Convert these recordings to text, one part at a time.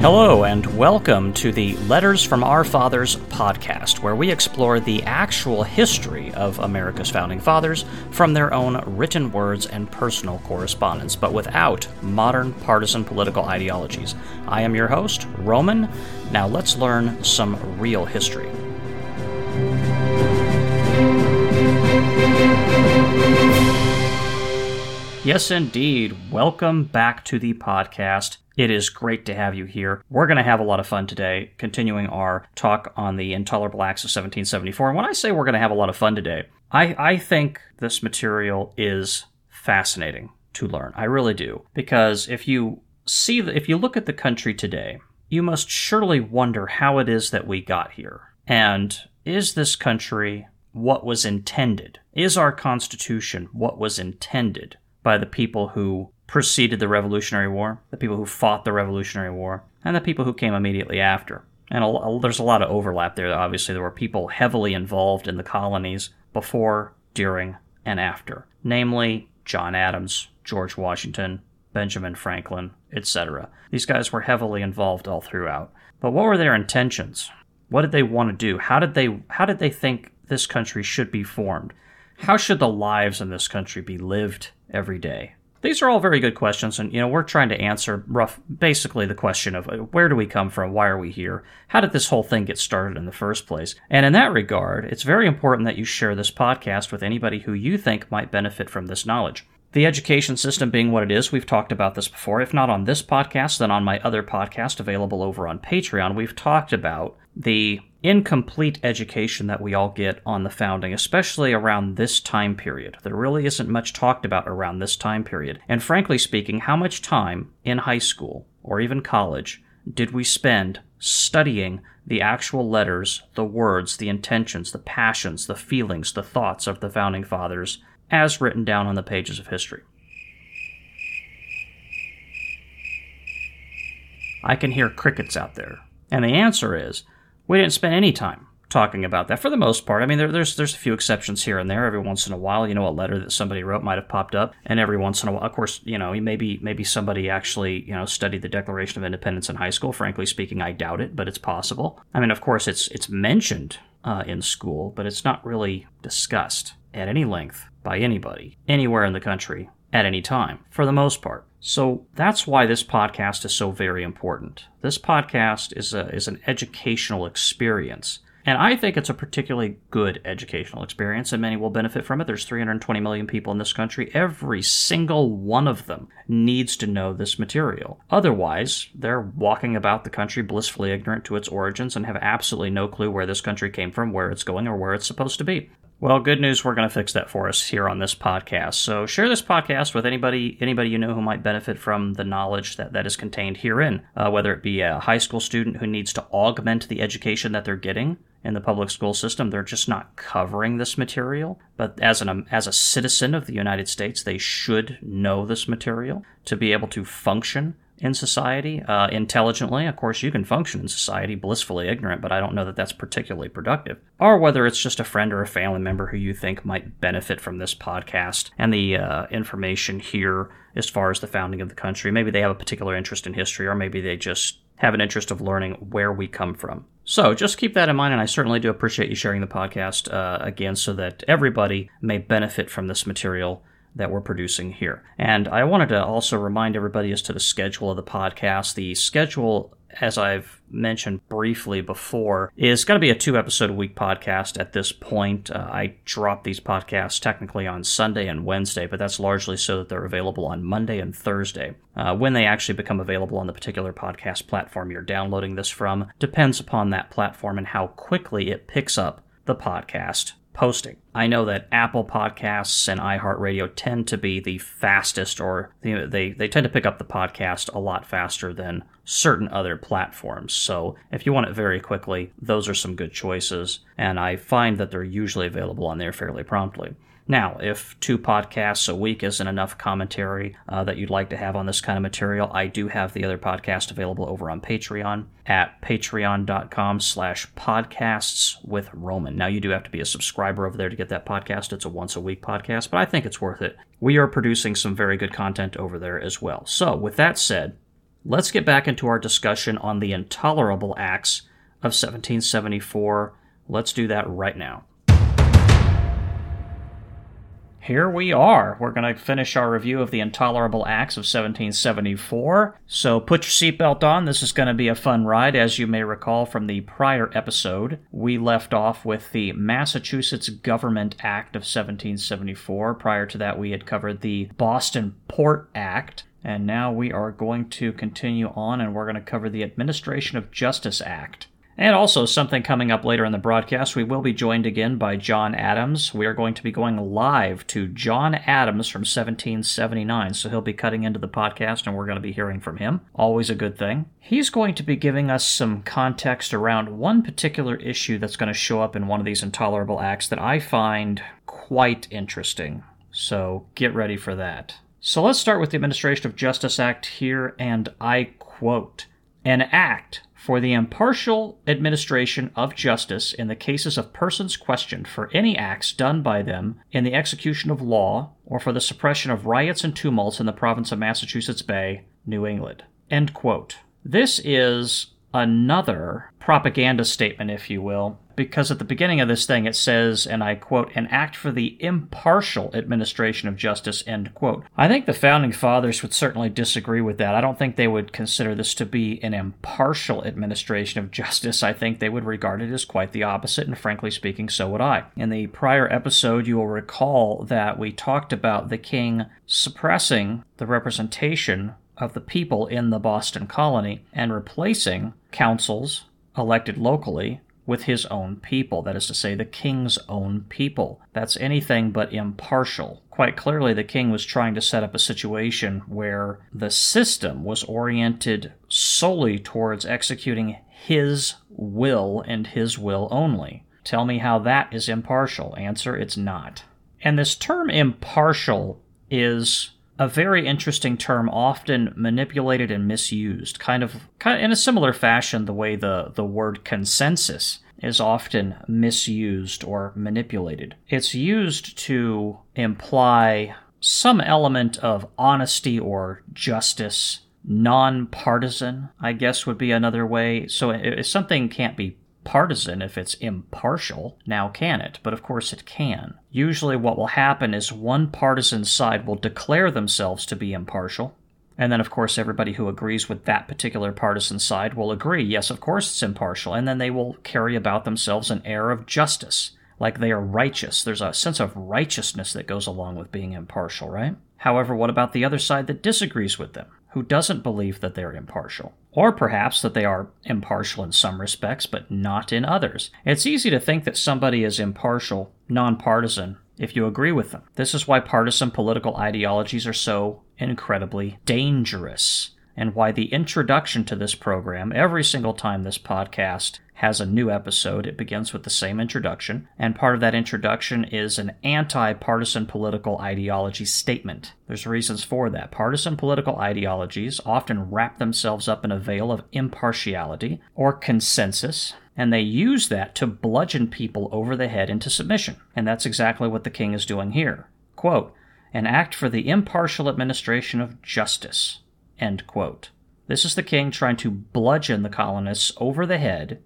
Hello, and welcome to the Letters from Our Fathers podcast, where we explore the actual history of America's founding fathers from their own written words and personal correspondence, but without modern partisan political ideologies. I am your host, Roman. Now let's learn some real history. Yes, indeed. Welcome back to the podcast. It is great to have you here. We're going to have a lot of fun today, continuing our talk on the intolerable acts of 1774. And when I say we're going to have a lot of fun today, I, I think this material is fascinating to learn. I really do. Because if you see, if you look at the country today, you must surely wonder how it is that we got here. And is this country what was intended? Is our Constitution what was intended by the people who preceded the Revolutionary War, the people who fought the Revolutionary War, and the people who came immediately after. And a, there's a lot of overlap there. Obviously, there were people heavily involved in the colonies before, during, and after, namely John Adams, George Washington, Benjamin Franklin, etc. These guys were heavily involved all throughout. But what were their intentions? What did they want to do? How did they how did they think this country should be formed? How should the lives in this country be lived every day? These are all very good questions, and you know we're trying to answer rough, basically the question of uh, where do we come from, why are we here, how did this whole thing get started in the first place. And in that regard, it's very important that you share this podcast with anybody who you think might benefit from this knowledge. The education system being what it is, we've talked about this before. If not on this podcast, then on my other podcast available over on Patreon, we've talked about the incomplete education that we all get on the founding, especially around this time period. There really isn't much talked about around this time period. And frankly speaking, how much time in high school or even college did we spend studying the actual letters, the words, the intentions, the passions, the feelings, the thoughts of the founding fathers as written down on the pages of history. I can hear crickets out there. And the answer is we didn't spend any time talking about that for the most part. I mean, there, there's there's a few exceptions here and there. Every once in a while, you know, a letter that somebody wrote might have popped up, and every once in a while, of course, you know, maybe maybe somebody actually you know studied the Declaration of Independence in high school. Frankly speaking, I doubt it, but it's possible. I mean, of course, it's it's mentioned uh, in school, but it's not really discussed at any length by anybody, anywhere in the country, at any time, for the most part. So that's why this podcast is so very important. This podcast is, a, is an educational experience. And I think it's a particularly good educational experience, and many will benefit from it. There's 320 million people in this country. Every single one of them needs to know this material. Otherwise, they're walking about the country blissfully ignorant to its origins and have absolutely no clue where this country came from, where it's going, or where it's supposed to be. Well, good news. We're going to fix that for us here on this podcast. So share this podcast with anybody anybody you know who might benefit from the knowledge that, that is contained herein, uh, whether it be a high school student who needs to augment the education that they're getting in the public school system. They're just not covering this material. But as an as a citizen of the United States, they should know this material to be able to function in society uh, intelligently. Of course, you can function in society blissfully ignorant, but I don't know that that's particularly productive. Or whether it's just a friend or a family member who you think might benefit from this podcast and the uh, information here as far as the founding of the country. Maybe they have a particular interest in history, or maybe they just have an interest of learning where we come from. So just keep that in mind, and I certainly do appreciate you sharing the podcast uh, again so that everybody may benefit from this material that we're producing here. And I wanted to also remind everybody as to the schedule of the podcast. The schedule, as I've mentioned briefly before, is going to be a two episode a week podcast at this point. Uh, I drop these podcasts technically on Sunday and Wednesday, but that's largely so that they're available on Monday and Thursday. Uh, when they actually become available on the particular podcast platform you're downloading this from depends upon that platform and how quickly it picks up the podcast posting. I know that Apple Podcasts and iHeartRadio tend to be the fastest, or they, they tend to pick up the podcast a lot faster than certain other platforms. So if you want it very quickly, those are some good choices, and I find that they're usually available on there fairly promptly. Now, if two podcasts a week isn't enough commentary uh, that you'd like to have on this kind of material, I do have the other podcast available over on Patreon at patreon.com slash podcasts with Roman. Now, you do have to be a subscriber over there to get that podcast. It's a once a week podcast, but I think it's worth it. We are producing some very good content over there as well. So, with that said, let's get back into our discussion on the intolerable acts of 1774. Let's do that right now. Here we are. We're going to finish our review of the intolerable acts of 1774. So put your seatbelt on. This is going to be a fun ride. As you may recall from the prior episode, we left off with the Massachusetts Government Act of 1774. Prior to that, we had covered the Boston Port Act. And now we are going to continue on and we're going to cover the Administration of Justice Act. And also, something coming up later in the broadcast, we will be joined again by John Adams. We are going to be going live to John Adams from 1779, so he'll be cutting into the podcast and we're going to be hearing from him. Always a good thing. He's going to be giving us some context around one particular issue that's going to show up in one of these intolerable acts that I find quite interesting. So get ready for that. So let's start with the Administration of Justice Act here, and I quote An act for the impartial administration of justice in the cases of persons questioned for any acts done by them in the execution of law or for the suppression of riots and tumults in the province of Massachusetts Bay, New England. End quote. This is another propaganda statement, if you will, because at the beginning of this thing it says, and I quote, an act for the impartial administration of justice, end quote. I think the founding fathers would certainly disagree with that. I don't think they would consider this to be an impartial administration of justice. I think they would regard it as quite the opposite, and frankly speaking, so would I. In the prior episode, you will recall that we talked about the king suppressing the representation of the people in the Boston colony and replacing councils elected locally with his own people, that is to say, the king's own people. That's anything but impartial. Quite clearly, the king was trying to set up a situation where the system was oriented solely towards executing his will and his will only. Tell me how that is impartial. Answer, it's not. And this term impartial is a very interesting term, often manipulated and misused, kind of, kind of in a similar fashion the way the, the word consensus is often misused or manipulated. It's used to imply some element of honesty or justice, nonpartisan, I guess would be another way. So if something can't be partisan if it's impartial. Now, can it? But of course it can. Usually, what will happen is one partisan side will declare themselves to be impartial. And then, of course, everybody who agrees with that particular partisan side will agree, yes, of course it's impartial. And then they will carry about themselves an air of justice, like they are righteous. There's a sense of righteousness that goes along with being impartial, right? However, what about the other side that disagrees with them, who doesn't believe that they're impartial? Or perhaps that they are impartial in some respects, but not in others. It's easy to think that somebody is impartial, nonpartisan, if you agree with them. This is why partisan political ideologies are so incredibly dangerous, and why the introduction to this program, every single time this podcast has a new episode. It begins with the same introduction, and part of that introduction is an anti partisan political ideology statement. There's reasons for that. Partisan political ideologies often wrap themselves up in a veil of impartiality or consensus, and they use that to bludgeon people over the head into submission. And that's exactly what the king is doing here. Quote, an act for the impartial administration of justice. End quote. This is the king trying to bludgeon the colonists over the head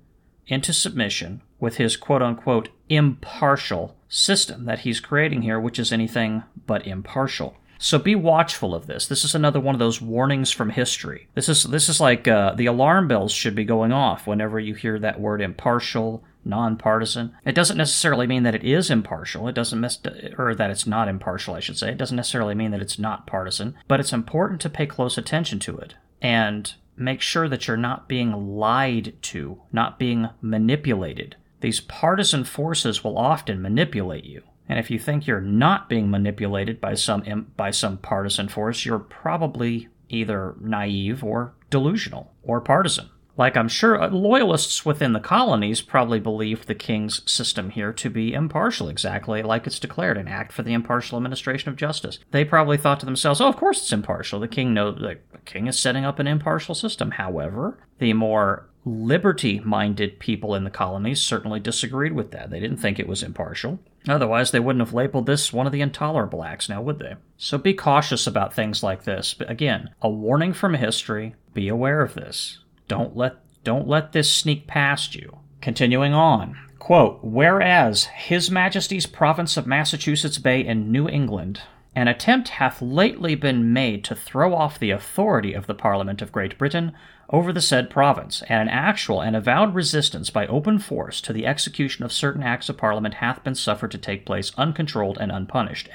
into submission with his quote unquote impartial system that he's creating here, which is anything but impartial. So be watchful of this. This is another one of those warnings from history. This is this is like uh, the alarm bells should be going off whenever you hear that word impartial, nonpartisan. It doesn't necessarily mean that it is impartial. It doesn't miss, or that it's not impartial, I should say. It doesn't necessarily mean that it's not partisan, but it's important to pay close attention to it. And make sure that you're not being lied to, not being manipulated. These partisan forces will often manipulate you. And if you think you're not being manipulated by some by some partisan force, you're probably either naive or delusional or partisan. Like I'm sure uh, loyalists within the colonies probably believed the king's system here to be impartial, exactly like it's declared an act for the impartial administration of justice. They probably thought to themselves, "Oh, of course it's impartial. The king knows the king is setting up an impartial system." However, the more liberty-minded people in the colonies certainly disagreed with that. They didn't think it was impartial. Otherwise, they wouldn't have labeled this one of the intolerable acts now, would they? So be cautious about things like this. But again, a warning from history, Be aware of this. Don't let don't let this sneak past you. Continuing on. Quote, Whereas His Majesty's province of Massachusetts Bay in New England, an attempt hath lately been made to throw off the authority of the Parliament of Great Britain over the said province, and an actual and avowed resistance by open force to the execution of certain acts of Parliament hath been suffered to take place uncontrolled and unpunished.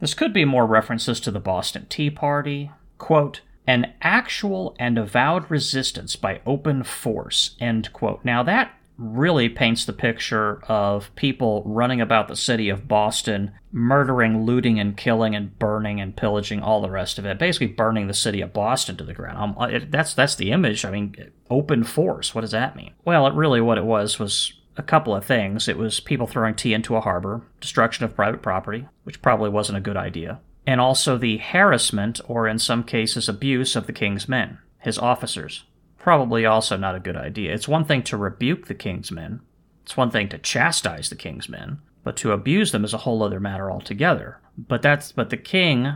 This could be more references to the Boston Tea Party. Quote, an actual and avowed resistance by open force. End quote. Now that really paints the picture of people running about the city of Boston, murdering, looting, and killing, and burning and pillaging all the rest of it. Basically, burning the city of Boston to the ground. Um, it, that's that's the image. I mean, open force. What does that mean? Well, it really what it was was a couple of things. It was people throwing tea into a harbor, destruction of private property, which probably wasn't a good idea, and also the harassment or in some cases abuse of the king's men, his officers probably also not a good idea. It's one thing to rebuke the king's men, it's one thing to chastise the king's men, but to abuse them is a whole other matter altogether. But that's but the king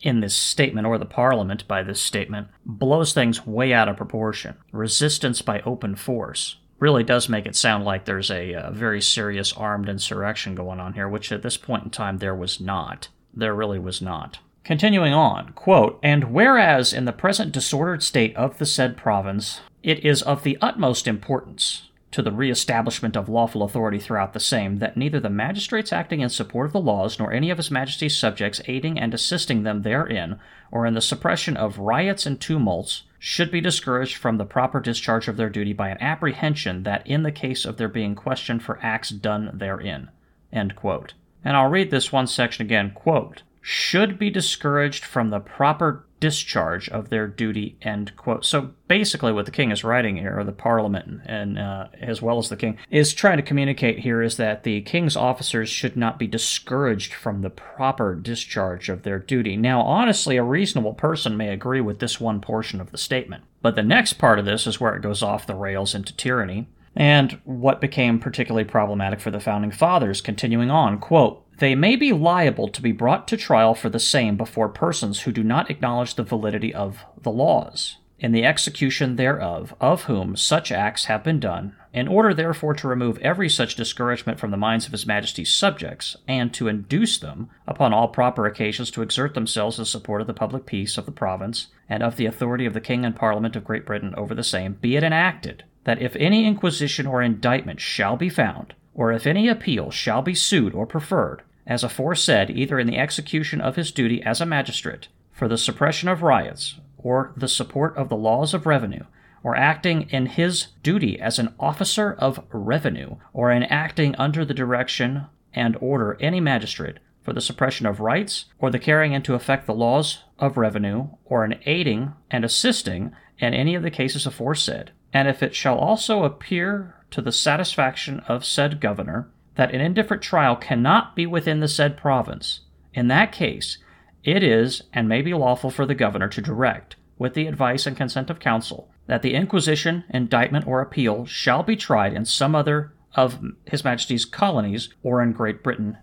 in this statement or the parliament by this statement blows things way out of proportion. Resistance by open force really does make it sound like there's a, a very serious armed insurrection going on here, which at this point in time there was not. There really was not. Continuing on, quote, and whereas in the present disordered state of the said province, it is of the utmost importance to the re-establishment of lawful authority throughout the same, that neither the magistrates acting in support of the laws, nor any of his majesty's subjects aiding and assisting them therein, or in the suppression of riots and tumults, should be discouraged from the proper discharge of their duty by an apprehension that in the case of their being questioned for acts done therein. And I'll read this one section again. Quote, should be discouraged from the proper discharge of their duty end quote. So basically what the king is writing here or the parliament and uh, as well as the king is trying to communicate here is that the king's officers should not be discouraged from the proper discharge of their duty. Now honestly a reasonable person may agree with this one portion of the statement. But the next part of this is where it goes off the rails into tyranny and what became particularly problematic for the founding fathers continuing on quote they may be liable to be brought to trial for the same before persons who do not acknowledge the validity of the laws, in the execution thereof, of whom such acts have been done, in order therefore to remove every such discouragement from the minds of His Majesty's subjects, and to induce them, upon all proper occasions, to exert themselves in support of the public peace of the province, and of the authority of the King and Parliament of Great Britain over the same, be it enacted, that if any inquisition or indictment shall be found, or if any appeal shall be sued or preferred, as aforesaid, either in the execution of his duty as a magistrate, for the suppression of riots, or the support of the laws of revenue, or acting in his duty as an officer of revenue, or in acting under the direction and order any magistrate for the suppression of rights, or the carrying into effect the laws of revenue, or in aiding and assisting in any of the cases aforesaid. And if it shall also appear to the satisfaction of said governor that an indifferent trial cannot be within the said province, in that case, it is and may be lawful for the governor to direct, with the advice and consent of council, that the inquisition, indictment, or appeal shall be tried in some other of His Majesty's colonies or in Great Britain.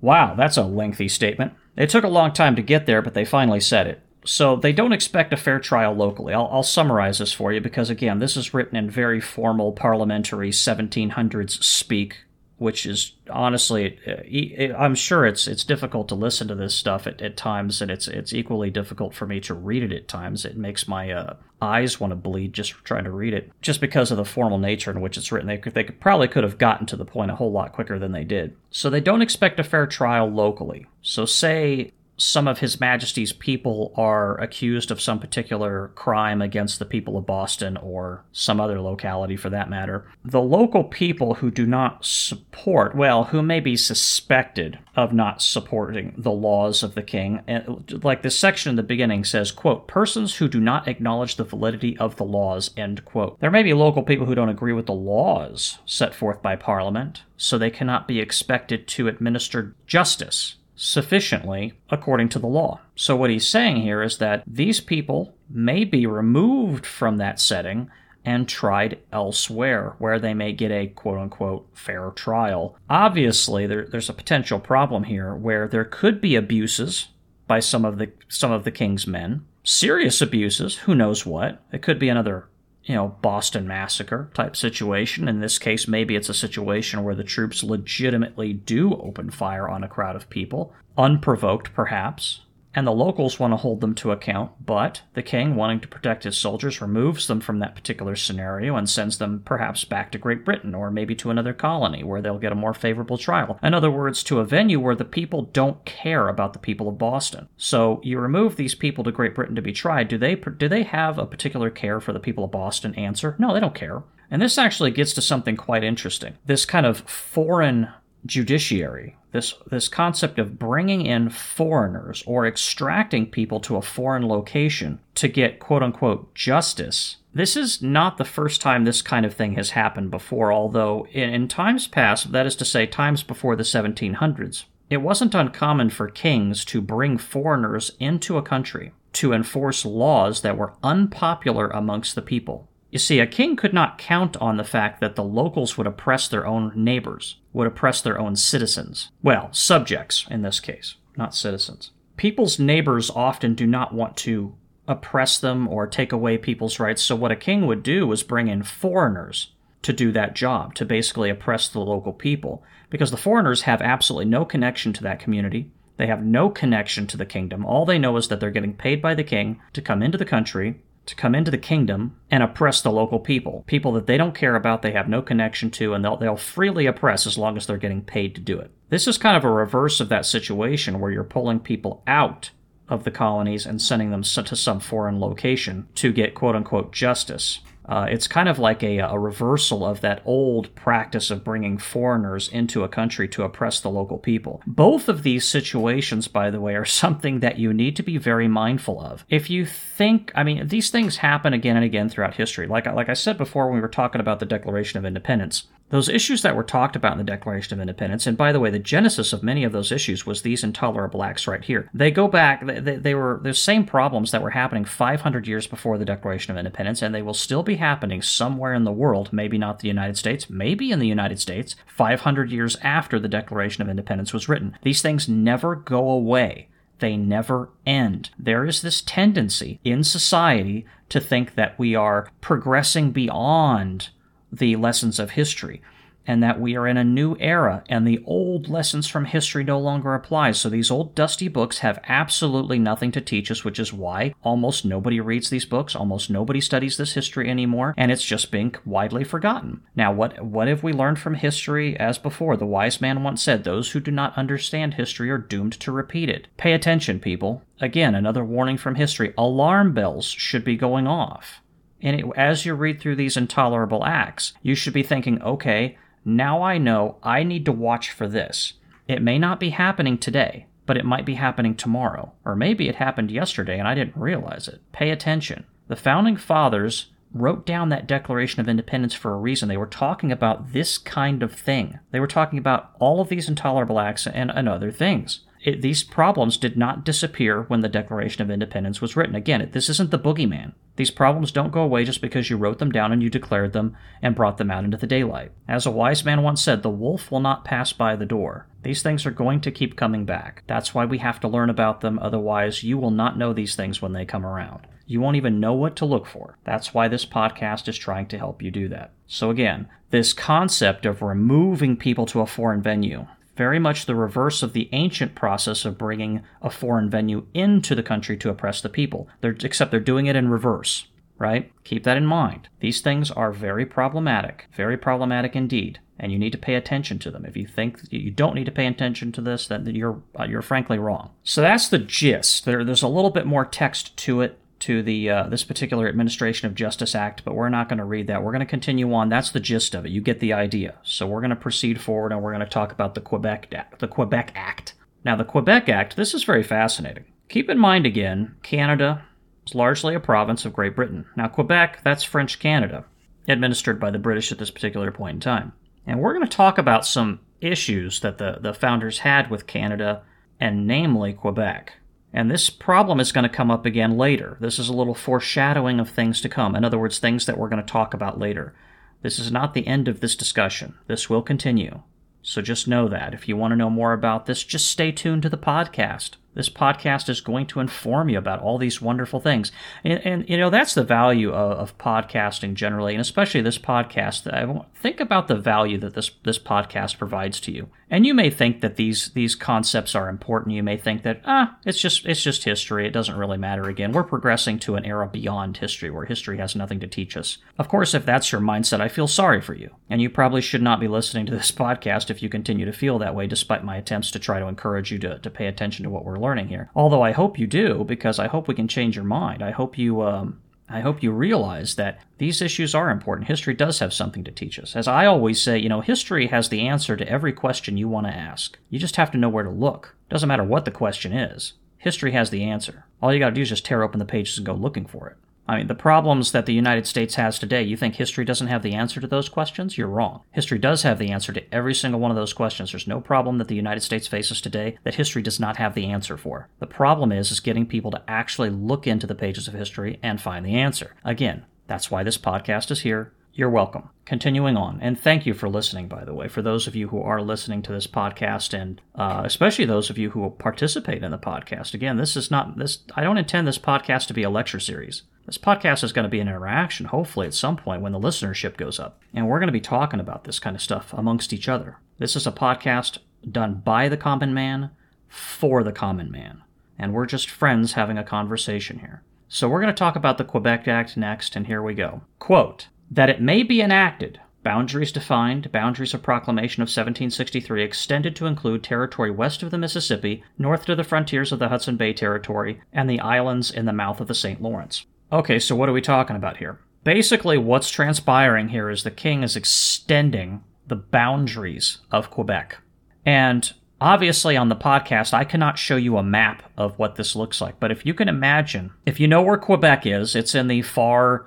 Wow, that's a lengthy statement. It took a long time to get there, but they finally said it. So they don't expect a fair trial locally. I'll, I'll, summarize this for you because, again, this is written in very formal parliamentary 1700s speak which is honestly, uh, I'm sure it's it's difficult to listen to this stuff at, at times, and it's it's equally difficult for me to read it at times. It makes my uh, eyes want to bleed just trying to read it, just because of the formal nature in which it's written. They could, they could, probably could have gotten to the point a whole lot quicker than they did. So they don't expect a fair trial locally. So say some of His Majesty's people are accused of some particular crime against the people of Boston or some other locality for that matter, the local people who do not support, well, who may be suspected of not supporting the laws of the king, and like this section in the beginning says, quote, persons who do not acknowledge the validity of the laws, end quote. There may be local people who don't agree with the laws set forth by Parliament, so they cannot be expected to administer justice sufficiently according to the law. So, what he's saying here is that these people may be removed from that setting and tried elsewhere where they may get a quote unquote fair trial. Obviously, there, there's a potential problem here where there could be abuses by some of the some of the king's men serious abuses, who knows what? It could be another you know, Boston Massacre type situation. In this case, maybe it's a situation where the troops legitimately do open fire on a crowd of people, unprovoked perhaps, and the locals want to hold them to account, but the king, wanting to protect his soldiers, removes them from that particular scenario and sends them perhaps back to Great Britain or maybe to another colony where they'll get a more favorable trial. In other words, to a venue where the people don't care about the people of Boston. So you remove these people to Great Britain to be tried. Do they do they have a particular care for the people of Boston? Answer: No, they don't care. And this actually gets to something quite interesting. This kind of foreign judiciary this this concept of bringing in foreigners or extracting people to a foreign location to get quote unquote justice. This is not the first time this kind of thing has happened before although in, in times past that is to say times before the 1700s it wasn't uncommon for kings to bring foreigners into a country to enforce laws that were unpopular amongst the people you see, a king could not count on the fact that the locals would oppress their own neighbors, would oppress their own citizens. Well, subjects in this case, not citizens. People's neighbors often do not want to oppress them or take away people's rights, so what a king would do was bring in foreigners to do that job, to basically oppress the local people, because the foreigners have absolutely no connection to that community. They have no connection to the kingdom. All they know is that they're getting paid by the king to come into the country, to come into the kingdom and oppress the local people. People that they don't care about, they have no connection to, and they'll, they'll freely oppress as long as they're getting paid to do it. This is kind of a reverse of that situation where you're pulling people out of the colonies and sending them to some foreign location to get quote unquote justice. Uh, it's kind of like a, a reversal of that old practice of bringing foreigners into a country to oppress the local people. Both of these situations, by the way, are something that you need to be very mindful of. If you think, I mean, these things happen again and again throughout history. Like, like I said before when we were talking about the Declaration of Independence, those issues that were talked about in the Declaration of Independence, and by the way, the genesis of many of those issues was these intolerable acts right here. They go back, they, they were the same problems that were happening 500 years before the Declaration of Independence, and they will still be happening somewhere in the world, maybe not the United States, maybe in the United States, 500 years after the Declaration of Independence was written. These things never go away. They never end. There is this tendency in society to think that we are progressing beyond the lessons of history and that we are in a new era and the old lessons from history no longer apply. So these old dusty books have absolutely nothing to teach us, which is why almost nobody reads these books, almost nobody studies this history anymore, and it's just being widely forgotten. Now, what what have we learned from history as before? The wise man once said, "Those who do not understand history are doomed to repeat it." Pay attention, people. Again, another warning from history. Alarm bells should be going off. And it, as you read through these intolerable acts, you should be thinking, okay, now I know I need to watch for this. It may not be happening today, but it might be happening tomorrow. Or maybe it happened yesterday and I didn't realize it. Pay attention. The founding fathers wrote down that Declaration of Independence for a reason. They were talking about this kind of thing. They were talking about all of these intolerable acts and, and other things it, these problems did not disappear when the Declaration of Independence was written. Again, this isn't the boogeyman. These problems don't go away just because you wrote them down and you declared them and brought them out into the daylight. As a wise man once said, the wolf will not pass by the door. These things are going to keep coming back. That's why we have to learn about them, otherwise, you will not know these things when they come around. You won't even know what to look for. That's why this podcast is trying to help you do that. So, again, this concept of removing people to a foreign venue, very much the reverse of the ancient process of bringing a foreign venue into the country to oppress the people. They're, except they're doing it in reverse, right? Keep that in mind. These things are very problematic, very problematic indeed, and you need to pay attention to them. If you think you don't need to pay attention to this, then you're uh, you're frankly wrong. So that's the gist. There, there's a little bit more text to it to the uh, this particular Administration of Justice Act, but we're not going to read that. We're going to continue on. That's the gist of it. You get the idea. So we're going to proceed forward, and we're going to talk about the Quebec the Quebec Act. Now, the Quebec Act. This is very fascinating. Keep in mind again, Canada is largely a province of Great Britain. Now, Quebec, that's French Canada, administered by the British at this particular point in time. And we're going to talk about some issues that the, the founders had with Canada, and namely Quebec. And this problem is going to come up again later. This is a little foreshadowing of things to come. In other words, things that we're going to talk about later. This is not the end of this discussion. This will continue. So just know that. If you want to know more about this, just stay tuned to the podcast. This podcast is going to inform you about all these wonderful things. And, and you know, that's the value of, of, podcasting generally, and especially this podcast. I think about the value that this, this podcast provides to you. And you may think that these these concepts are important. You may think that ah, it's just it's just history. It doesn't really matter. Again, we're progressing to an era beyond history where history has nothing to teach us. Of course, if that's your mindset, I feel sorry for you. And you probably should not be listening to this podcast if you continue to feel that way, despite my attempts to try to encourage you to, to pay attention to what we're learning here. Although I hope you do, because I hope we can change your mind. I hope you um, I hope you realize that these issues are important. History does have something to teach us. As I always say, you know, history has the answer to every question you want to ask. You just have to know where to look. Doesn't matter what the question is. History has the answer. All you got to do is just tear open the pages and go looking for it. I mean, the problems that the United States has today, you think history doesn't have the answer to those questions? You're wrong. History does have the answer to every single one of those questions. There's no problem that the United States faces today that history does not have the answer for. The problem is is getting people to actually look into the pages of history and find the answer. Again, that's why this podcast is here. You're welcome. Continuing on, and thank you for listening, by the way, for those of you who are listening to this podcast, and uh, especially those of you who will participate in the podcast. Again, this is not this. I don't intend this podcast to be a lecture series. This podcast is going to be an interaction, hopefully, at some point when the listenership goes up. And we're going to be talking about this kind of stuff amongst each other. This is a podcast done by the common man for the common man. And we're just friends having a conversation here. So we're going to talk about the Quebec Act next, and here we go. Quote, that it may be enacted Boundaries defined, boundaries of proclamation of 1763 extended to include territory west of the Mississippi, north to the frontiers of the Hudson Bay Territory, and the islands in the mouth of the St. Lawrence. Okay, so what are we talking about here? Basically, what's transpiring here is the king is extending the boundaries of Quebec. And obviously, on the podcast, I cannot show you a map of what this looks like. But if you can imagine, if you know where Quebec is, it's in the far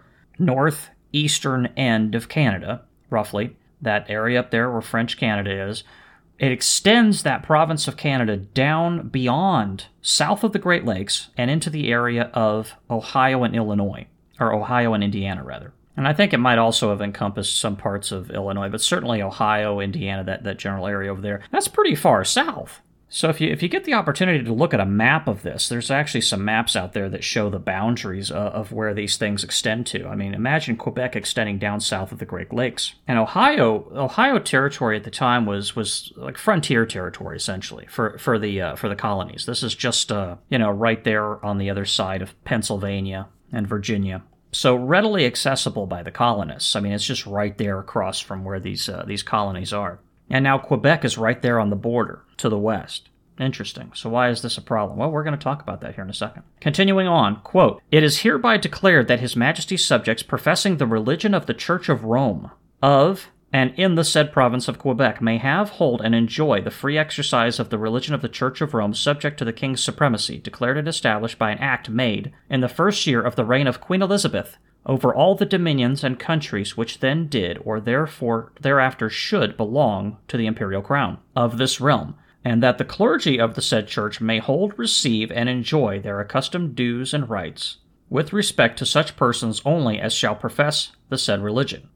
northeastern end of Canada, roughly, that area up there where French Canada is. It extends that province of Canada down beyond south of the Great Lakes and into the area of Ohio and Illinois, or Ohio and Indiana, rather. And I think it might also have encompassed some parts of Illinois, but certainly Ohio, Indiana, that, that general area over there. That's pretty far south. So if you if you get the opportunity to look at a map of this, there's actually some maps out there that show the boundaries uh, of where these things extend to. I mean, imagine Quebec extending down south of the Great Lakes, and Ohio Ohio territory at the time was was like frontier territory essentially for for the uh, for the colonies. This is just uh, you know right there on the other side of Pennsylvania and Virginia so readily accessible by the colonists. I mean, it's just right there across from where these uh, these colonies are. And now Quebec is right there on the border to the west. Interesting. So why is this a problem? Well, we're going to talk about that here in a second. Continuing on, quote, It is hereby declared that His Majesty's subjects professing the religion of the Church of Rome, of and in the said province of Quebec may have, hold, and enjoy the free exercise of the religion of the Church of Rome subject to the King's supremacy, declared and established by an act made in the first year of the reign of Queen Elizabeth, over all the dominions and countries which then did or therefore thereafter should belong to the imperial crown of this realm, and that the clergy of the said church may hold, receive, and enjoy their accustomed dues and rights, with respect to such persons only as shall profess the said religion.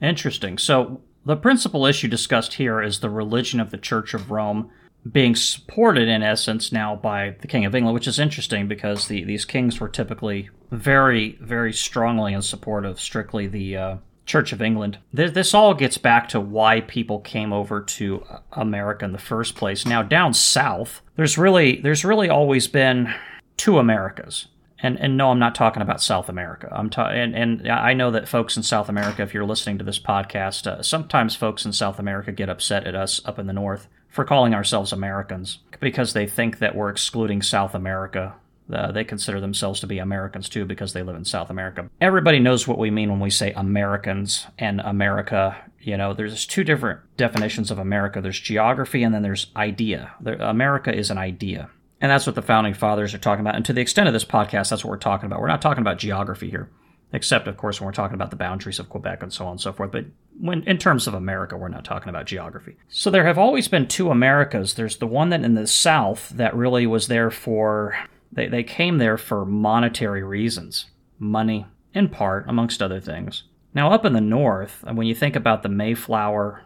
Interesting. So the principal issue discussed here is the religion of the Church of Rome being supported in essence now by the King of England, which is interesting because the, these kings were typically very, very strongly in support of strictly the uh, Church of England. This, this all gets back to why people came over to America in the first place. Now down south, there's really there's really always been two Americas. And, and no, I'm not talking about South America. I'm ta- and, and I know that folks in South America, if you're listening to this podcast, uh, sometimes folks in South America get upset at us up in the north for calling ourselves Americans because they think that we're excluding South America. Uh, they consider themselves to be Americans too because they live in South America. Everybody knows what we mean when we say Americans and America. You know, there's two different definitions of America there's geography and then there's idea. America is an idea. And that's what the founding fathers are talking about. And to the extent of this podcast, that's what we're talking about. We're not talking about geography here except of course when we're talking about the boundaries of Quebec and so on and so forth. But when in terms of America, we're not talking about geography. So there have always been two Americas. There's the one that in the South that really was there for they, they came there for monetary reasons, money in part, amongst other things. Now up in the North, when you think about the Mayflower,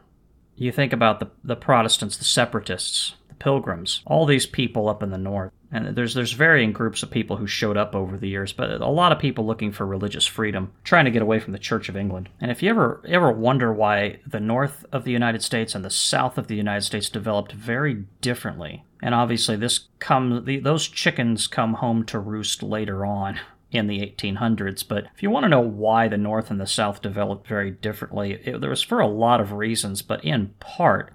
you think about the the Protestants, the separatists, the pilgrims, all these people up in the north. And there's there's varying groups of people who showed up over the years, but a lot of people looking for religious freedom, trying to get away from the Church of England. And if you ever ever wonder why the north of the United States and the south of the United States developed very differently, and obviously this come those chickens come home to roost later on in the 1800s. But if you want to know why the North and the South developed very differently, it, there was for a lot of reasons, but in part,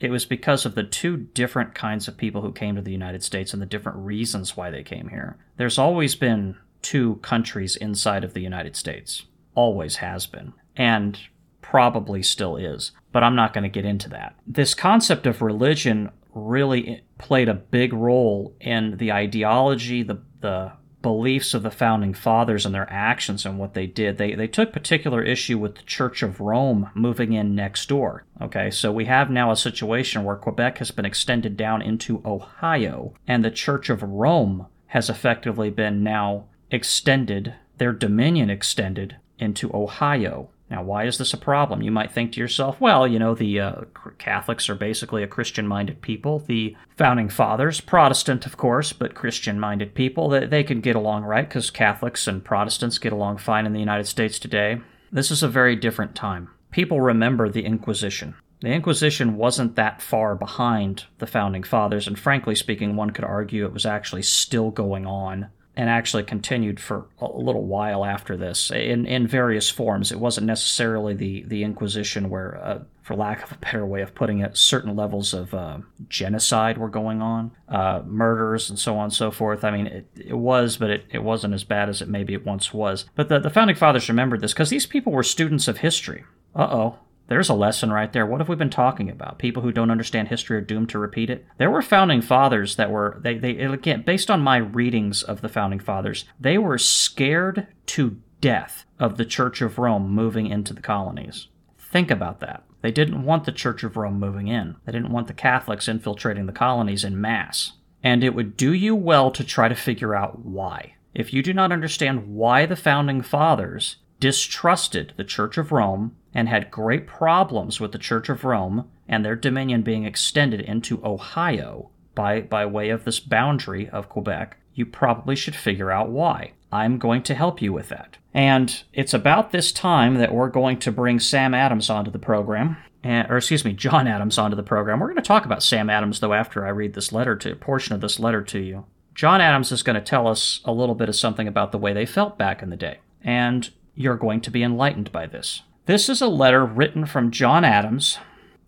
it was because of the two different kinds of people who came to the United States and the different reasons why they came here. There's always been two countries inside of the United States, always has been, and probably still is, but I'm not going to get into that. This concept of religion really played a big role in the ideology, the, the beliefs of the founding fathers and their actions and what they did. They, they took particular issue with the Church of Rome moving in next door. Okay, so we have now a situation where Quebec has been extended down into Ohio, and the Church of Rome has effectively been now extended, their dominion extended into Ohio. Now, why is this a problem? You might think to yourself, well, you know, the uh, Catholics are basically a Christian minded people. The founding fathers, Protestant, of course, but Christian minded people, they, they can get along right because Catholics and Protestants get along fine in the United States today. This is a very different time. People remember the Inquisition. The Inquisition wasn't that far behind the founding fathers, and frankly speaking, one could argue it was actually still going on and actually continued for a little while after this in, in various forms. It wasn't necessarily the, the Inquisition, where, uh, for lack of a better way of putting it, certain levels of uh, genocide were going on, uh, murders, and so on and so forth. I mean, it, it was, but it, it wasn't as bad as it maybe it once was. But the, the founding fathers remembered this because these people were students of history. Uh oh. There's a lesson right there. What have we been talking about? People who don't understand history are doomed to repeat it. There were founding fathers that were they they again based on my readings of the founding fathers, they were scared to death of the Church of Rome moving into the colonies. Think about that. They didn't want the Church of Rome moving in. They didn't want the Catholics infiltrating the colonies in mass. And it would do you well to try to figure out why. If you do not understand why the founding fathers distrusted the Church of Rome and had great problems with the Church of Rome and their dominion being extended into Ohio by, by way of this boundary of Quebec, you probably should figure out why. I'm going to help you with that. And it's about this time that we're going to bring Sam Adams onto the program. Or excuse me, John Adams onto the program. We're going to talk about Sam Adams though after I read this letter to a portion of this letter to you. John Adams is going to tell us a little bit of something about the way they felt back in the day. And you're going to be enlightened by this. This is a letter written from John Adams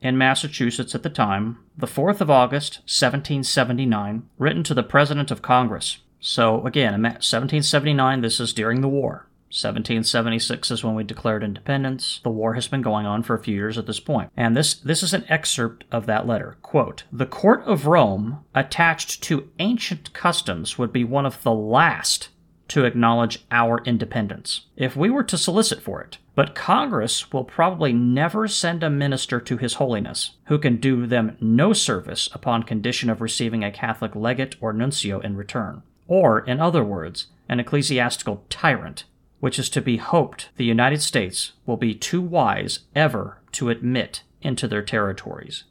in Massachusetts at the time, the 4th of August, 1779, written to the President of Congress. So, again, 1779, this is during the war. 1776 is when we declared independence. The war has been going on for a few years at this point. And this, this is an excerpt of that letter. Quote, The court of Rome, attached to ancient customs, would be one of the last to acknowledge our independence, if we were to solicit for it. But Congress will probably never send a minister to His Holiness, who can do them no service upon condition of receiving a Catholic legate or nuncio in return. Or, in other words, an ecclesiastical tyrant, which is to be hoped the United States will be too wise ever to admit into their territories.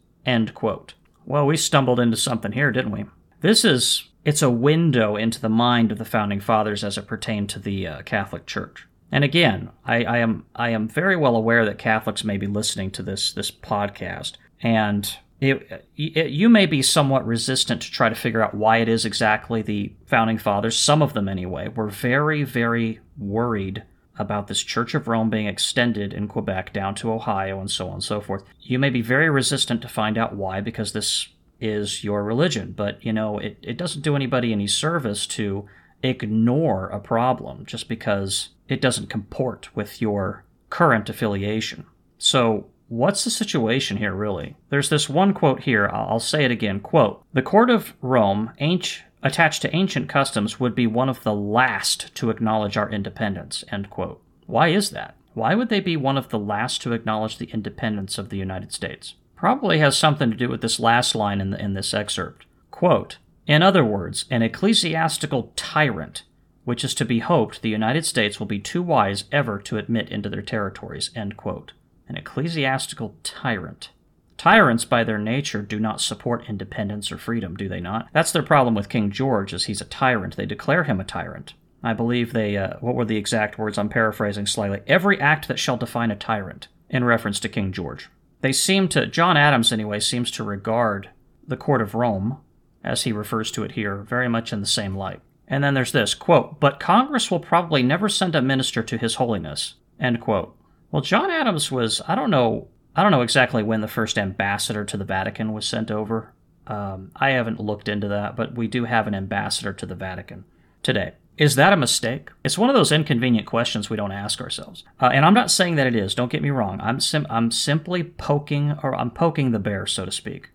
Well, we stumbled into something here, didn't we? This is it's a window into the mind of the founding fathers as it pertained to the uh, Catholic Church. And again, I, I, am I am very well aware that Catholics may be listening to this this podcast, and it, it, you may be somewhat resistant to try to figure out why it is exactly the founding fathers. Some of them, anyway, were very very worried about this Church of Rome being extended in Quebec down to Ohio and so on and so forth. You may be very resistant to find out why, because this is your religion. But, you know, it, it doesn't do anybody any service to ignore a problem just because it doesn't comport with your current affiliation. So, what's the situation here, really? There's this one quote here, I'll say it again quote, The court of Rome, ancient, attached to ancient customs, would be one of the last to acknowledge our independence, end quote. Why is that? Why would they be one of the last to acknowledge the independence of the United States? Probably has something to do with this last line in, the, in this excerpt. Quote, in other words, an ecclesiastical tyrant, which is to be hoped the United States will be too wise ever to admit into their territories. End quote. An ecclesiastical tyrant. Tyrants, by their nature, do not support independence or freedom, do they not? That's their problem with King George, is he's a tyrant. They declare him a tyrant. I believe they, uh, what were the exact words? I'm paraphrasing slightly. Every act that shall define a tyrant, in reference to King George. They seem to, John Adams anyway, seems to regard the court of Rome, as he refers to it here, very much in the same light. And then there's this quote, but Congress will probably never send a minister to His Holiness. End quote. Well, John Adams was, I don't know, I don't know exactly when the first ambassador to the Vatican was sent over. Um, I haven't looked into that, but we do have an ambassador to the Vatican today. Is that a mistake? It's one of those inconvenient questions we don't ask ourselves. Uh, and I'm not saying that it is. Don't get me wrong. I'm sim- I'm simply poking or I'm poking the bear, so to speak.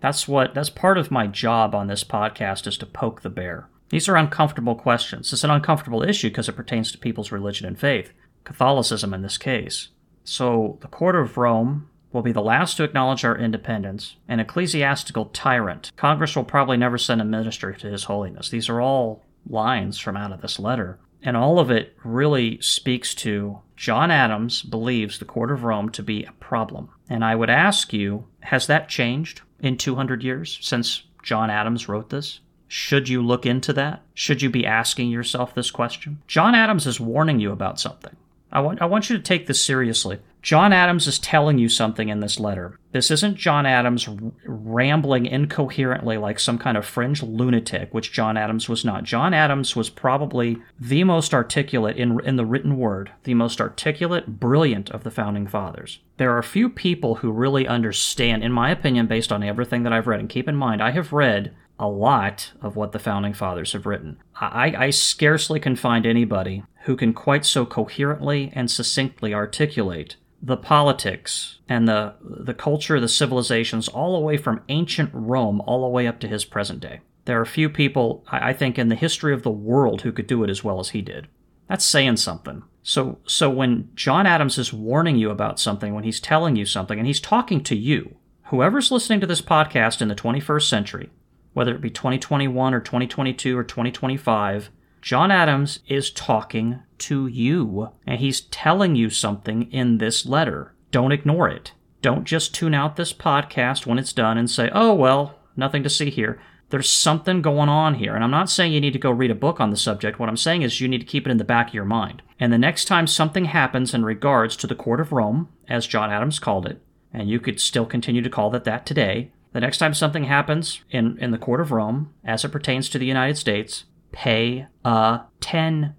That's what that's part of my job on this podcast is to poke the bear. These are uncomfortable questions. It's an uncomfortable issue because it pertains to people's religion and faith, Catholicism in this case. So the court of Rome will be the last to acknowledge our independence, an ecclesiastical tyrant. Congress will probably never send a minister to His Holiness. These are all lines from out of this letter. And all of it really speaks to John Adams believes the court of Rome to be a problem. And I would ask you, has that changed in 200 years since John Adams wrote this? Should you look into that? Should you be asking yourself this question? John Adams is warning you about something. I want, I want you to take this seriously. John Adams is telling you something in this letter. This isn't John Adams rambling incoherently like some kind of fringe lunatic, which John Adams was not. John Adams was probably the most articulate in, in the written word, the most articulate, brilliant of the founding fathers. There are few people who really understand, in my opinion, based on everything that I've read. And keep in mind, I have read a lot of what the founding fathers have written. I, I scarcely can find anybody who can quite so coherently and succinctly articulate the politics and the the culture, the civilizations, all the way from ancient Rome all the way up to his present day. There are few people, I think, in the history of the world who could do it as well as he did. That's saying something. So, so when John Adams is warning you about something, when he's telling you something, and he's talking to you, whoever's listening to this podcast in the 21st century, whether it be 2021 or 2022 or 2025, John Adams is talking to you, and he's telling you something in this letter. Don't ignore it. Don't just tune out this podcast when it's done and say, oh, well, nothing to see here. There's something going on here. And I'm not saying you need to go read a book on the subject. What I'm saying is you need to keep it in the back of your mind. And the next time something happens in regards to the Court of Rome, as John Adams called it, and you could still continue to call it that today, the next time something happens in, in the Court of Rome, as it pertains to the United States, pay attention.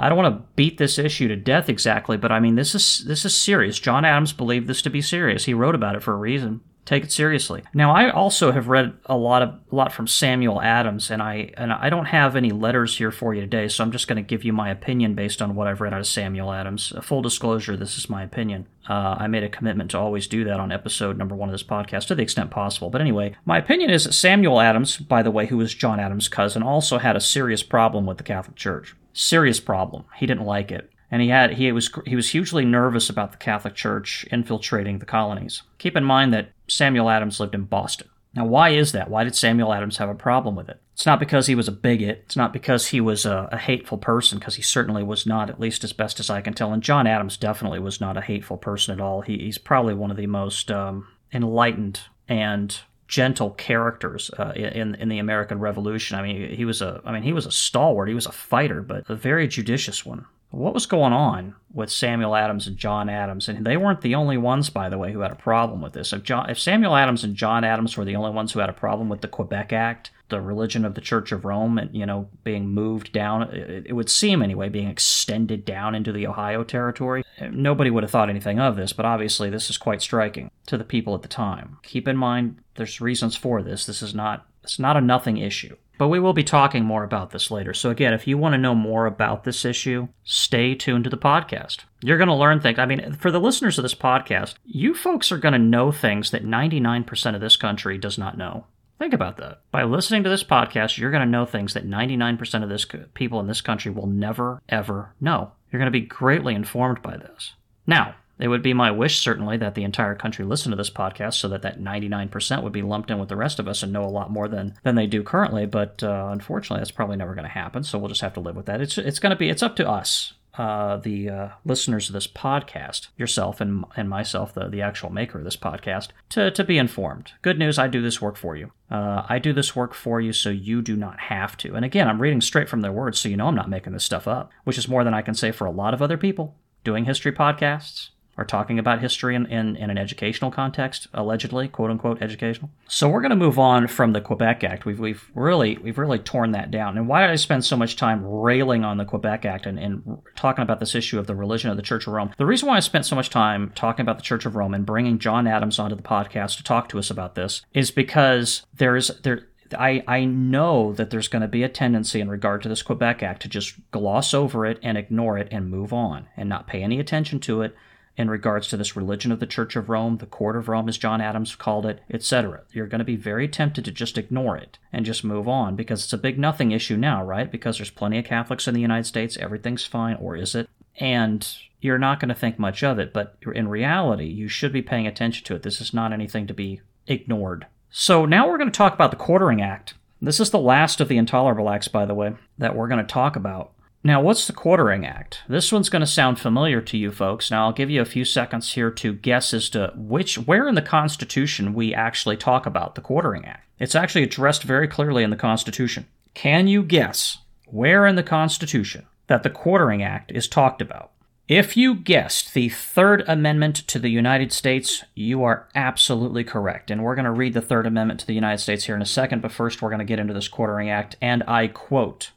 I don't want to beat this issue to death exactly, but I mean this is this is serious. John Adams believed this to be serious. He wrote about it for a reason. Take it seriously. Now, I also have read a lot of a lot from Samuel Adams, and I and I don't have any letters here for you today, so I'm just going to give you my opinion based on what I've read out of Samuel Adams. A full disclosure: this is my opinion. Uh, I made a commitment to always do that on episode number one of this podcast to the extent possible. But anyway, my opinion is that Samuel Adams, by the way, who was John Adams' cousin, also had a serious problem with the Catholic Church. Serious problem. He didn't like it and he had he was he was hugely nervous about the Catholic Church infiltrating the colonies. Keep in mind that Samuel Adams lived in Boston. Now, why is that? Why did Samuel Adams have a problem with it? It's not because he was a bigot. It's not because he was a, a hateful person, because he certainly was not, at least as best as I can tell. And John Adams definitely was not a hateful person at all. He, he's probably one of the most um, enlightened and gentle characters uh, in in the American Revolution. I mean, he was a I mean he was a stalwart. He was a fighter, but a very judicious one what was going on with Samuel Adams and John Adams? And they weren't the only ones, by the way, who had a problem with this. If, John, if Samuel Adams and John Adams were the only ones who had a problem with the Quebec Act, the religion of the Church of Rome, and you know being moved down, it, it would seem anyway, being extended down into the Ohio territory, nobody would have thought anything of this. But obviously, this is quite striking to the people at the time. Keep in mind, there's reasons for this. This is not it's not a nothing issue. But we will be talking more about this later. So, again, if you want to know more about this issue, stay tuned to the podcast. You're going to learn things. I mean, for the listeners of this podcast, you folks are going to know things that 99% of this country does not know. Think about that. By listening to this podcast, you're going to know things that 99% of this people in this country will never, ever know. You're going to be greatly informed by this. Now, it would be my wish, certainly, that the entire country listen to this podcast so that that 99% would be lumped in with the rest of us and know a lot more than, than they do currently. But uh, unfortunately, that's probably never going to happen. So we'll just have to live with that. It's, it's going to be, it's up to us. uh, the uh, listeners of this podcast, yourself and and myself, the the actual maker of this podcast, to to be informed. Good news, I do this work for you. Uh, I do this work for you, so you do not have to. And again, I'm reading straight from their words, so you know I'm not making this stuff up, which is more than I can say for a lot of other people doing history podcasts are talking about history in, in, in, an educational context, allegedly, quote unquote educational. So we're going to move on from the Quebec Act. We've, we've really we've really torn that down. And why did I spend so much time railing on the Quebec Act and, and talking about this issue of the religion of the Church of Rome? The reason why I spent so much time talking about the Church of Rome and bringing John Adams onto the podcast to talk to us about this is because there's there I, I know that there's going to be a tendency in regard to this Quebec Act to just gloss over it and ignore it and move on and not pay any attention to it in regards to this religion of the Church of Rome, the Court of Rome, as John Adams called it, etc. You're going to be very tempted to just ignore it and just move on because it's a big nothing issue now, right? Because there's plenty of Catholics in the United States, everything's fine, or is it? And you're not going to think much of it, but in reality, you should be paying attention to it. This is not anything to be ignored. So now we're going to talk about the Quartering Act. This is the last of the intolerable acts, by the way, that we're going to talk about. Now, what's the Quartering Act? This one's going to sound familiar to you folks. Now, I'll give you a few seconds here to guess as to which, where in the Constitution we actually talk about the Quartering Act. It's actually addressed very clearly in the Constitution. Can you guess where in the Constitution that the Quartering Act is talked about? If you guessed the Third Amendment to the United States, you are absolutely correct. And we're going to read the Third Amendment to the United States here in a second, but first we're going to get into this Quartering Act, and I quote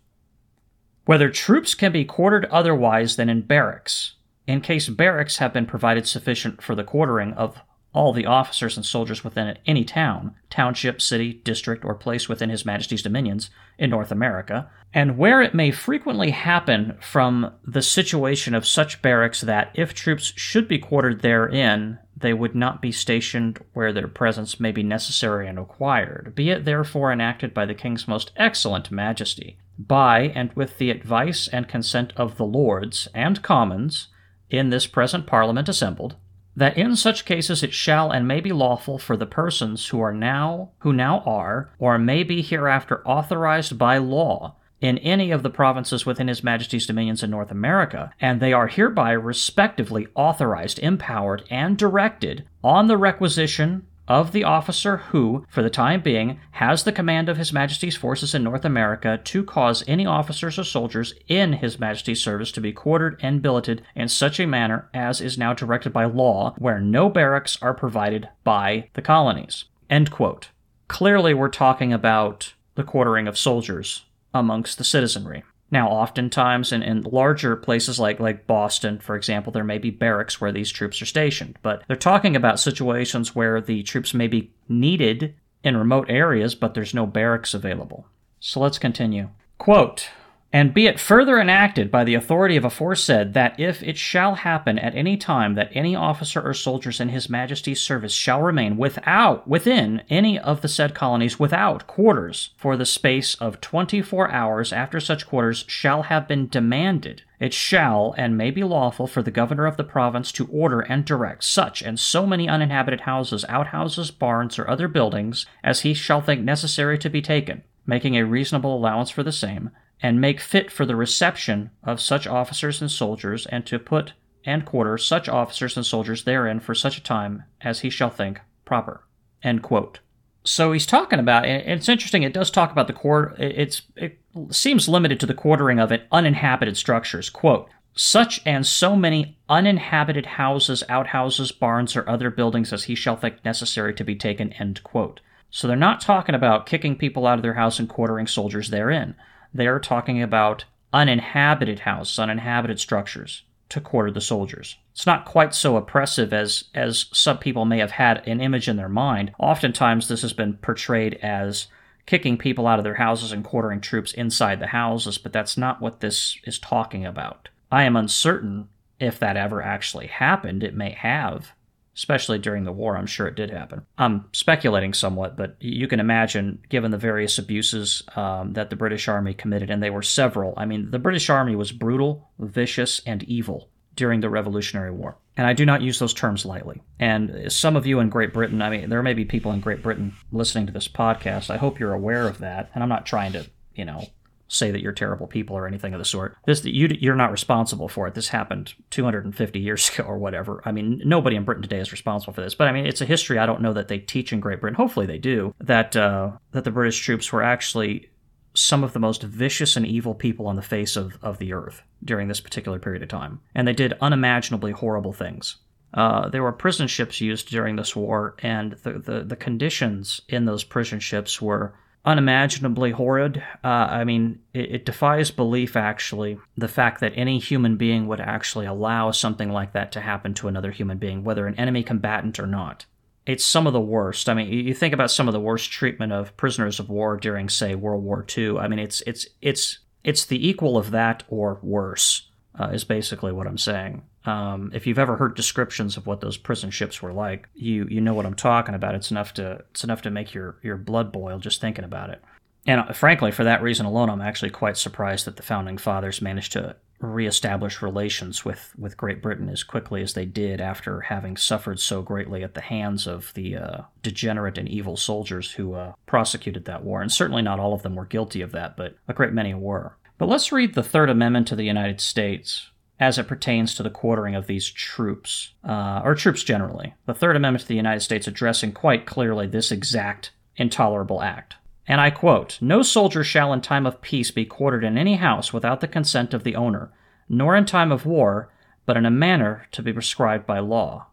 whether troops can be quartered otherwise than in barracks, in case barracks have been provided sufficient for the quartering of all the officers and soldiers within any town, township, city, district, or place within His Majesty's dominions in North America, and where it may frequently happen from the situation of such barracks that if troops should be quartered therein, they would not be stationed where their presence may be necessary and required. Be it therefore enacted by the King's most excellent Majesty, by and with the advice and consent of the Lords and Commons in this present Parliament assembled, that in such cases it shall and may be lawful for the persons who are now who now are or may be hereafter authorized by law in any of the provinces within His Majesty's dominions in North America, and they are hereby respectively authorized, empowered, and directed on the requisition of the officer who, for the time being, has the command of His Majesty's forces in North America to cause any officers or soldiers in His Majesty's service to be quartered and billeted in such a manner as is now directed by law, where no barracks are provided by the colonies. End quote. Clearly, we're talking about the quartering of soldiers amongst the citizenry. Now, oftentimes in, in larger places like, like Boston, for example, there may be barracks where these troops are stationed, but they're talking about situations where the troops may be needed in remote areas, but there's no barracks available. So let's continue. Quote and be it further enacted by the authority of aforesaid that if it shall happen at any time that any officer or soldiers in his majesty's service shall remain without within any of the said colonies without quarters for the space of 24 hours after such quarters shall have been demanded it shall and may be lawful for the governor of the province to order and direct such and so many uninhabited houses, outhouses, barns, or other buildings as he shall think necessary to be taken, making a reasonable allowance for the same, and make fit for the reception of such officers and soldiers, and to put and quarter such officers and soldiers therein for such a time as he shall think proper. End quote. So he's talking about, and it's interesting. It does talk about the quarter. It's it seems limited to the quartering of it uninhabited structures. Quote: such and so many uninhabited houses, outhouses, barns, or other buildings as he shall think necessary to be taken. End quote. So they're not talking about kicking people out of their house and quartering soldiers therein. They are talking about uninhabited houses, uninhabited structures to quarter the soldiers. It's not quite so oppressive as as some people may have had an image in their mind. Oftentimes this has been portrayed as kicking people out of their houses and quartering troops inside the houses, but that's not what this is talking about. I am uncertain if that ever actually happened. It may have especially during the war. I'm sure it did happen. I'm speculating somewhat, but you can imagine, given the various abuses um, that the British Army committed, and they were several. I mean, the British Army was brutal, vicious, and evil during the Revolutionary War. And I do not use those terms lightly. And some of you in Great Britain, I mean, there may be people in Great Britain listening to this podcast. I hope you're aware of that. And I'm not trying to, you know, say that you're terrible people or anything of the sort. This you you're not responsible for it. This happened 250 years ago or whatever. I mean, nobody in Britain today is responsible for this. But I mean, it's a history I don't know that they teach in Great Britain. Hopefully they do. That uh, that the British troops were actually some of the most vicious and evil people on the face of, of the earth during this particular period of time. And they did unimaginably horrible things. Uh, there were prison ships used during this war, and the, the, the conditions in those prison ships were unimaginably horrid. Uh, I mean, it, it, defies belief, actually, the fact that any human being would actually allow something like that to happen to another human being, whether an enemy combatant or not. It's some of the worst. I mean, you think about some of the worst treatment of prisoners of war during, say, World War II. I mean, it's it's it's it's the equal of that or worse. Uh, is basically what I'm saying. Um, if you've ever heard descriptions of what those prison ships were like, you you know what I'm talking about. It's enough to it's enough to make your your blood boil just thinking about it. And uh, frankly, for that reason alone, I'm actually quite surprised that the founding fathers managed to reestablish relations with, with Great Britain as quickly as they did after having suffered so greatly at the hands of the uh, degenerate and evil soldiers who uh, prosecuted that war. And certainly not all of them were guilty of that, but a great many were. But let's read the Third Amendment to the United States, as it pertains to the quartering of these troops, uh, or troops generally. The Third Amendment to the United States addressing quite clearly this exact intolerable act. And I quote No soldier shall in time of peace be quartered in any house without the consent of the owner, nor in time of war, but in a manner to be prescribed by law.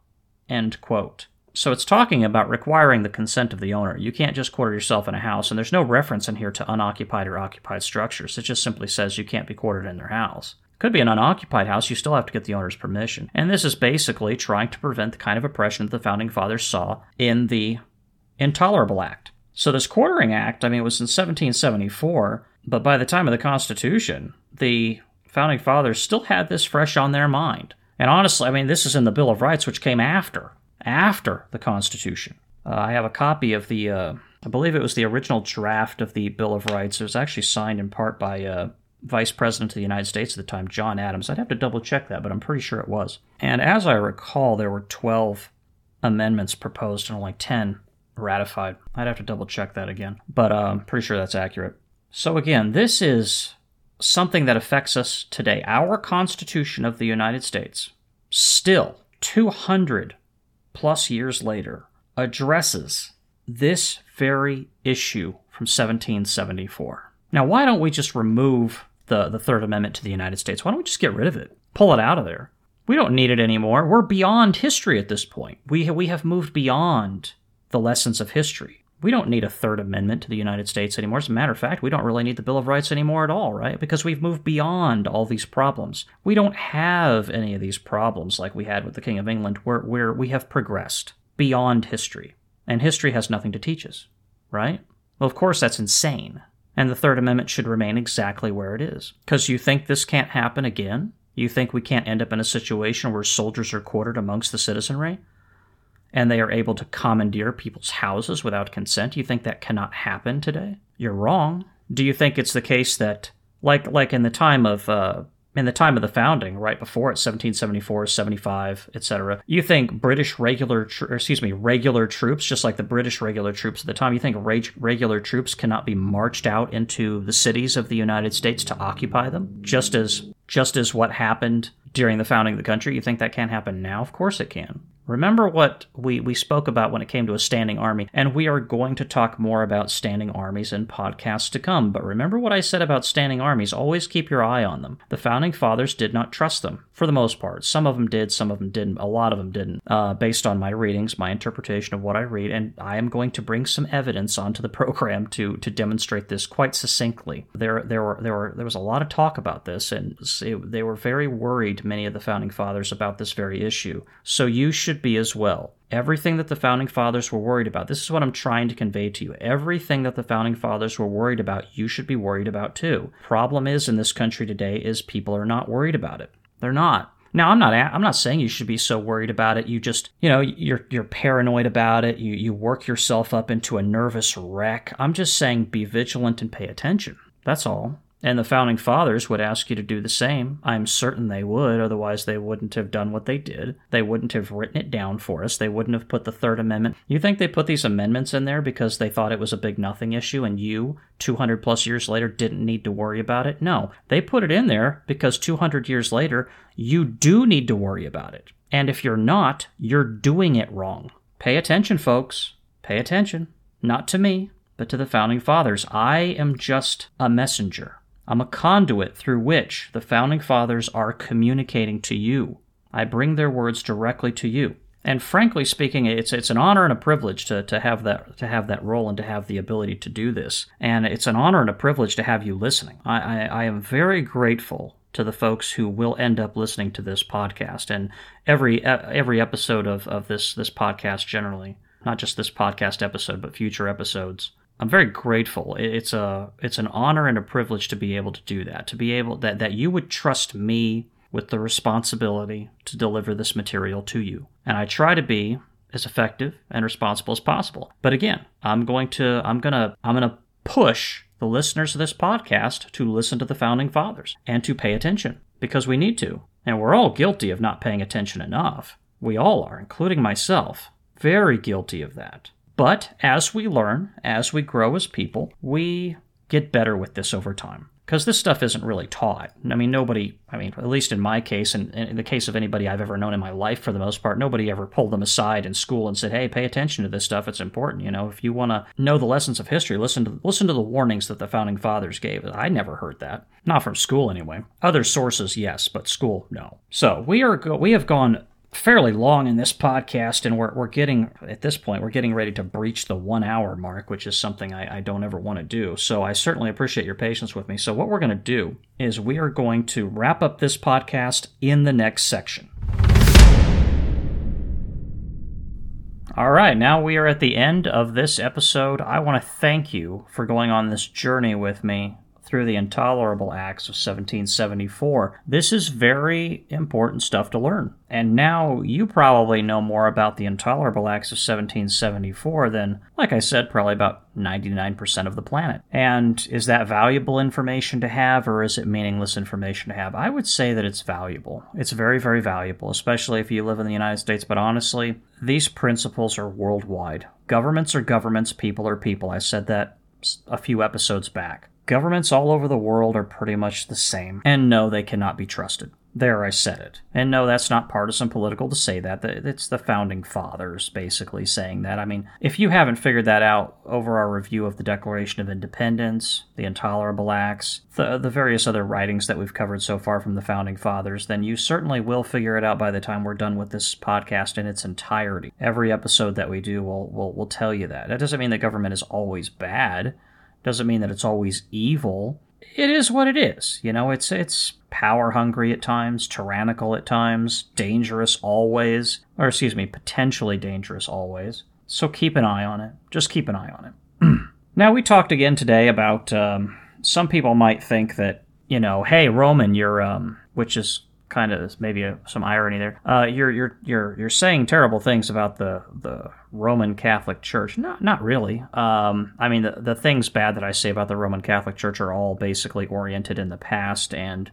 End quote. So it's talking about requiring the consent of the owner. You can't just quarter yourself in a house, and there's no reference in here to unoccupied or occupied structures. It just simply says you can't be quartered in their house. Could be an unoccupied house, you still have to get the owner's permission. And this is basically trying to prevent the kind of oppression that the founding fathers saw in the Intolerable Act. So this quartering act, I mean, it was in 1774, but by the time of the Constitution, the founding fathers still had this fresh on their mind. And honestly, I mean, this is in the Bill of Rights, which came after, after the Constitution. Uh, I have a copy of the, uh, I believe it was the original draft of the Bill of Rights. It was actually signed in part by uh, Vice President of the United States at the time, John Adams. I'd have to double check that, but I'm pretty sure it was. And as I recall, there were 12 amendments proposed and only 10 ratified. I'd have to double check that again, but uh, I'm pretty sure that's accurate. So, again, this is something that affects us today. Our Constitution of the United States, still 200 plus years later, addresses this very issue from 1774. Now, why don't we just remove the, the Third Amendment to the United States? Why don't we just get rid of it? Pull it out of there. We don't need it anymore. We're beyond history at this point. We, we have moved beyond the lessons of history. We don't need a Third Amendment to the United States anymore. As a matter of fact, we don't really need the Bill of Rights anymore at all, right? Because we've moved beyond all these problems. We don't have any of these problems like we had with the King of England, where, where we have progressed beyond history. And history has nothing to teach us, right? Well, of course, that's insane. And the Third Amendment should remain exactly where it is. Because you think this can't happen again? You think we can't end up in a situation where soldiers are quartered amongst the citizenry? and they are able to commandeer people's houses without consent. You think that cannot happen today? You're wrong. Do you think it's the case that, like like in the time of uh, in the time of the founding, right before it, 1774, 75, etc. You think British regular, tr- excuse me, regular troops, just like the British regular troops at the time, you think reg- regular troops cannot be marched out into the cities of the United States to occupy them, just as just as what happened during the founding of the country? You think that can't happen now? Of course it can. Remember what we, we spoke about when it came to a standing army, and we are going to talk more about standing armies in podcasts to come. But remember what I said about standing armies always keep your eye on them. The founding fathers did not trust them, for the most part. Some of them did, some of them didn't, a lot of them didn't, uh, based on my readings, my interpretation of what I read, and I am going to bring some evidence onto the program to, to demonstrate this quite succinctly. There, there, were, there, were, there was a lot of talk about this, and it, they were very worried, many of the founding fathers, about this very issue. So you should should be as well. Everything that the founding fathers were worried about, this is what I'm trying to convey to you. Everything that the founding fathers were worried about, you should be worried about too. Problem is in this country today is people are not worried about it. They're not. Now, I'm not. I'm not saying you should be so worried about it. You just, you know, you're you're paranoid about it. You you work yourself up into a nervous wreck. I'm just saying, be vigilant and pay attention. That's all. And the founding fathers would ask you to do the same. I'm certain they would, otherwise, they wouldn't have done what they did. They wouldn't have written it down for us. They wouldn't have put the Third Amendment. You think they put these amendments in there because they thought it was a big nothing issue and you, 200 plus years later, didn't need to worry about it? No. They put it in there because 200 years later, you do need to worry about it. And if you're not, you're doing it wrong. Pay attention, folks. Pay attention. Not to me, but to the founding fathers. I am just a messenger. I'm a conduit through which the founding fathers are communicating to you. I bring their words directly to you. And frankly speaking, it's it's an honor and a privilege to, to have that to have that role and to have the ability to do this. And it's an honor and a privilege to have you listening. I, I, I am very grateful to the folks who will end up listening to this podcast and every every episode of, of this this podcast generally. Not just this podcast episode, but future episodes. I'm very grateful. It's a it's an honor and a privilege to be able to do that. To be able that that you would trust me with the responsibility to deliver this material to you. And I try to be as effective and responsible as possible. But again, I'm going to I'm going to I'm going to push the listeners of this podcast to listen to the founding fathers and to pay attention because we need to. And we're all guilty of not paying attention enough. We all are, including myself. Very guilty of that. But as we learn, as we grow as people, we get better with this over time. Because this stuff isn't really taught. I mean, nobody, I mean, at least in my case, and in the case of anybody I've ever known in my life for the most part, nobody ever pulled them aside in school and said, hey, pay attention to this stuff. It's important. You know, if you want to know the lessons of history, listen to, listen to the warnings that the founding fathers gave. I never heard that. Not from school, anyway. Other sources, yes, but school, no. So we are, we have gone fairly long in this podcast, and we're, we're getting, at this point, we're getting ready to breach the one hour mark, which is something I, I don't ever want to do. So I certainly appreciate your patience with me. So, what we're going to do is we are going to wrap up this podcast in the next section. All right, now we are at the end of this episode. I want to thank you for going on this journey with me through the intolerable acts of 1774. This is very important stuff to learn. And now you probably know more about the intolerable acts of 1774 than, like I said, probably about 99% of the planet. And is that valuable information to have or is it meaningless information to have? I would say that it's valuable. It's very, very valuable, especially if you live in the United States. But honestly, these principles are worldwide. Governments are governments, people are people. I said that a few episodes back. Governments all over the world are pretty much the same, and no, they cannot be trusted. There, I said it. And no, that's not partisan political to say that. It's the founding fathers basically saying that. I mean, if you haven't figured that out over our review of the Declaration of Independence, the Intolerable Acts, the, the various other writings that we've covered so far from the founding fathers, then you certainly will figure it out by the time we're done with this podcast in its entirety. Every episode that we do will, will, will tell you that. That doesn't mean the government is always bad doesn't mean that it's always evil. It is what it is. You know, it's it's power hungry at times, tyrannical at times, dangerous always, or excuse me, potentially dangerous always. So keep an eye on it. Just keep an eye on it. now we talked again today about um, some people might think that you know, hey Roman, you're um, which is kind of maybe a, some irony there. Uh, you're you're you're you're saying terrible things about the the Roman Catholic Church. Not not really. Um, I mean, the the things bad that I say about the Roman Catholic Church are all basically oriented in the past and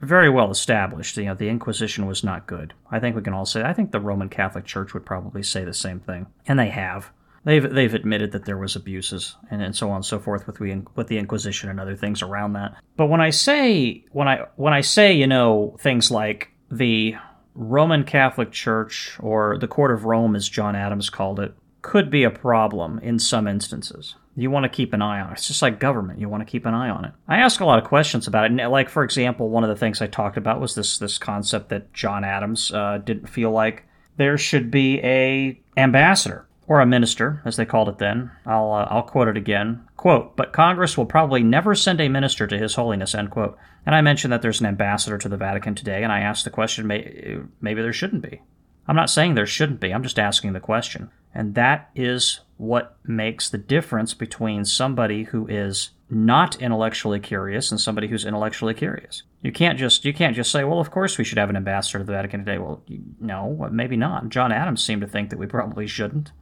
very well established. You know, the Inquisition was not good. I think we can all say. I think the Roman Catholic Church would probably say the same thing, and they have. They've they've admitted that there was abuses and, and so on and so forth with we with the Inquisition and other things around that. But when I say when I when I say you know things like the Roman Catholic Church or the Court of Rome, as John Adams called it, could be a problem in some instances. You want to keep an eye on it. It's just like government. You want to keep an eye on it. I ask a lot of questions about it. Like, for example, one of the things I talked about was this this concept that John Adams uh, didn't feel like there should be a ambassador or a minister, as they called it then. I'll, uh, I'll quote it again. Quote, but Congress will probably never send a minister to His Holiness, end quote. And I mentioned that there's an ambassador to the Vatican today, and I asked the question, may, maybe there shouldn't be. I'm not saying there shouldn't be, I'm just asking the question. And that is what makes the difference between somebody who is not intellectually curious and somebody who's intellectually curious. You can't just you can't just say, well, of course we should have an ambassador to the Vatican today. Well, no, maybe not. John Adams seemed to think that we probably shouldn't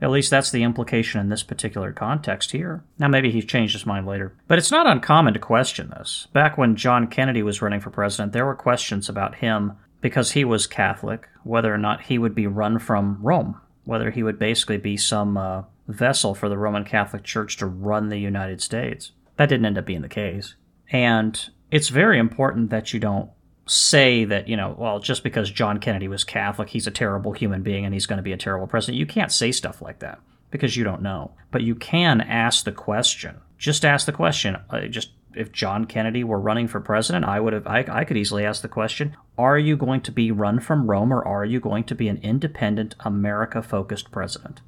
At least that's the implication in this particular context here. Now, maybe he's changed his mind later. But it's not uncommon to question this. Back when John Kennedy was running for president, there were questions about him because he was Catholic, whether or not he would be run from Rome, whether he would basically be some uh, vessel for the Roman Catholic Church to run the United States. That didn't end up being the case. And it's very important that you don't say that, you know, well, just because John Kennedy was Catholic, he's a terrible human being and he's going to be a terrible president. You can't say stuff like that because you don't know. But you can ask the question. Just ask the question. Uh, just if John Kennedy were running for president, I would have I, I could easily ask the question, are you going to be run from Rome or are you going to be an independent America focused president?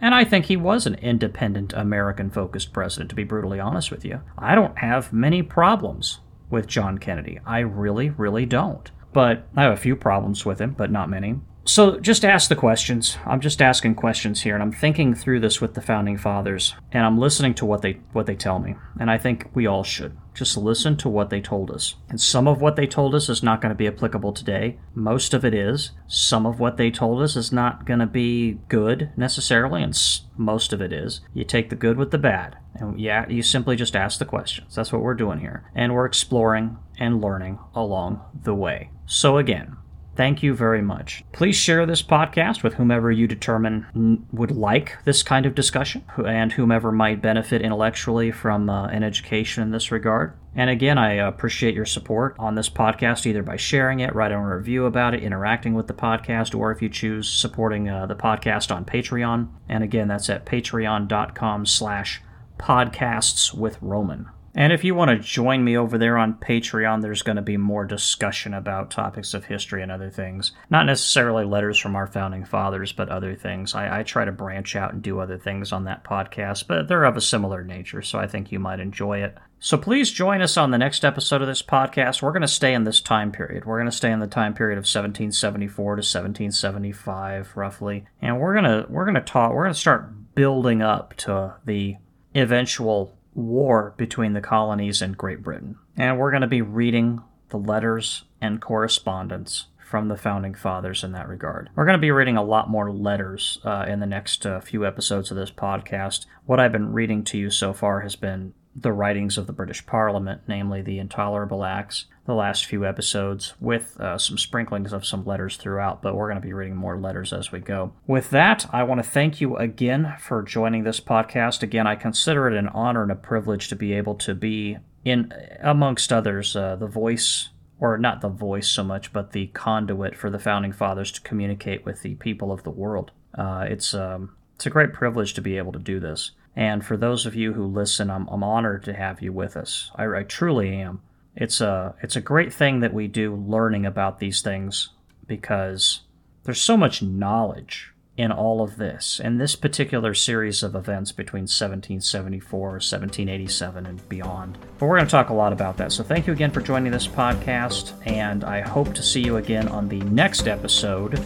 And I think he was an independent American focused president to be brutally honest with you. I don't have many problems with John Kennedy. I really, really don't. But I have a few problems with him, but not many. So just ask the questions. I'm just asking questions here, and I'm thinking through this with the founding fathers, and I'm listening to what they what they tell me. And I think we all should just listen to what they told us. And some of what they told us is not going to be applicable today. Most of it is. Some of what they told us is not going to be good necessarily, and most of it is. You take the good with the bad, and yeah, you simply just ask the questions. That's what we're doing here, and we're exploring and learning along the way. So again, Thank you very much. Please share this podcast with whomever you determine would like this kind of discussion and whomever might benefit intellectually from uh, an education in this regard. And again, I appreciate your support on this podcast, either by sharing it, writing a review about it, interacting with the podcast, or if you choose supporting uh, the podcast on Patreon. And again, that's at patreon.com slash podcasts with Roman. And if you want to join me over there on Patreon, there's going to be more discussion about topics of history and other things. Not necessarily letters from our founding fathers, but other things. I, I, try to branch out and do other things on that podcast, but they're of a similar nature, so I think you might enjoy it. So please join us on the next episode of this podcast. We're going to stay in this time period. We're going to stay in the time period of 1774 to 1775, roughly, and we're going to we're going to talk. We're going to start building up to the eventual war between the colonies and Great Britain. And we're going to be reading the letters and correspondence from the founding fathers in that regard. We're going to be reading a lot more letters uh, in the next uh, few episodes of this podcast. What I've been reading to you so far has been the writings of the British Parliament, namely the Intolerable Acts, the last few episodes, with uh, some sprinklings of some letters throughout, but we're going to be reading more letters as we go. With that, I want to thank you again for joining this podcast. Again, I consider it an honor and a privilege to be able to be, in amongst others, uh, the voice or not the voice so much, but the conduit for the founding fathers to communicate with the people of the world. Uh, it's um, it's a great privilege to be able to do this. And for those of you who listen, I'm, I'm honored to have you with us. I, I truly am. It's a it's a great thing that we do learning about these things because there's so much knowledge in all of this. In this particular series of events between 1774 1787 and beyond. But we're going to talk a lot about that. So thank you again for joining this podcast and i hope to see you again on the next episode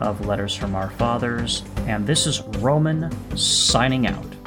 of letters from our fathers. And this is roman signing out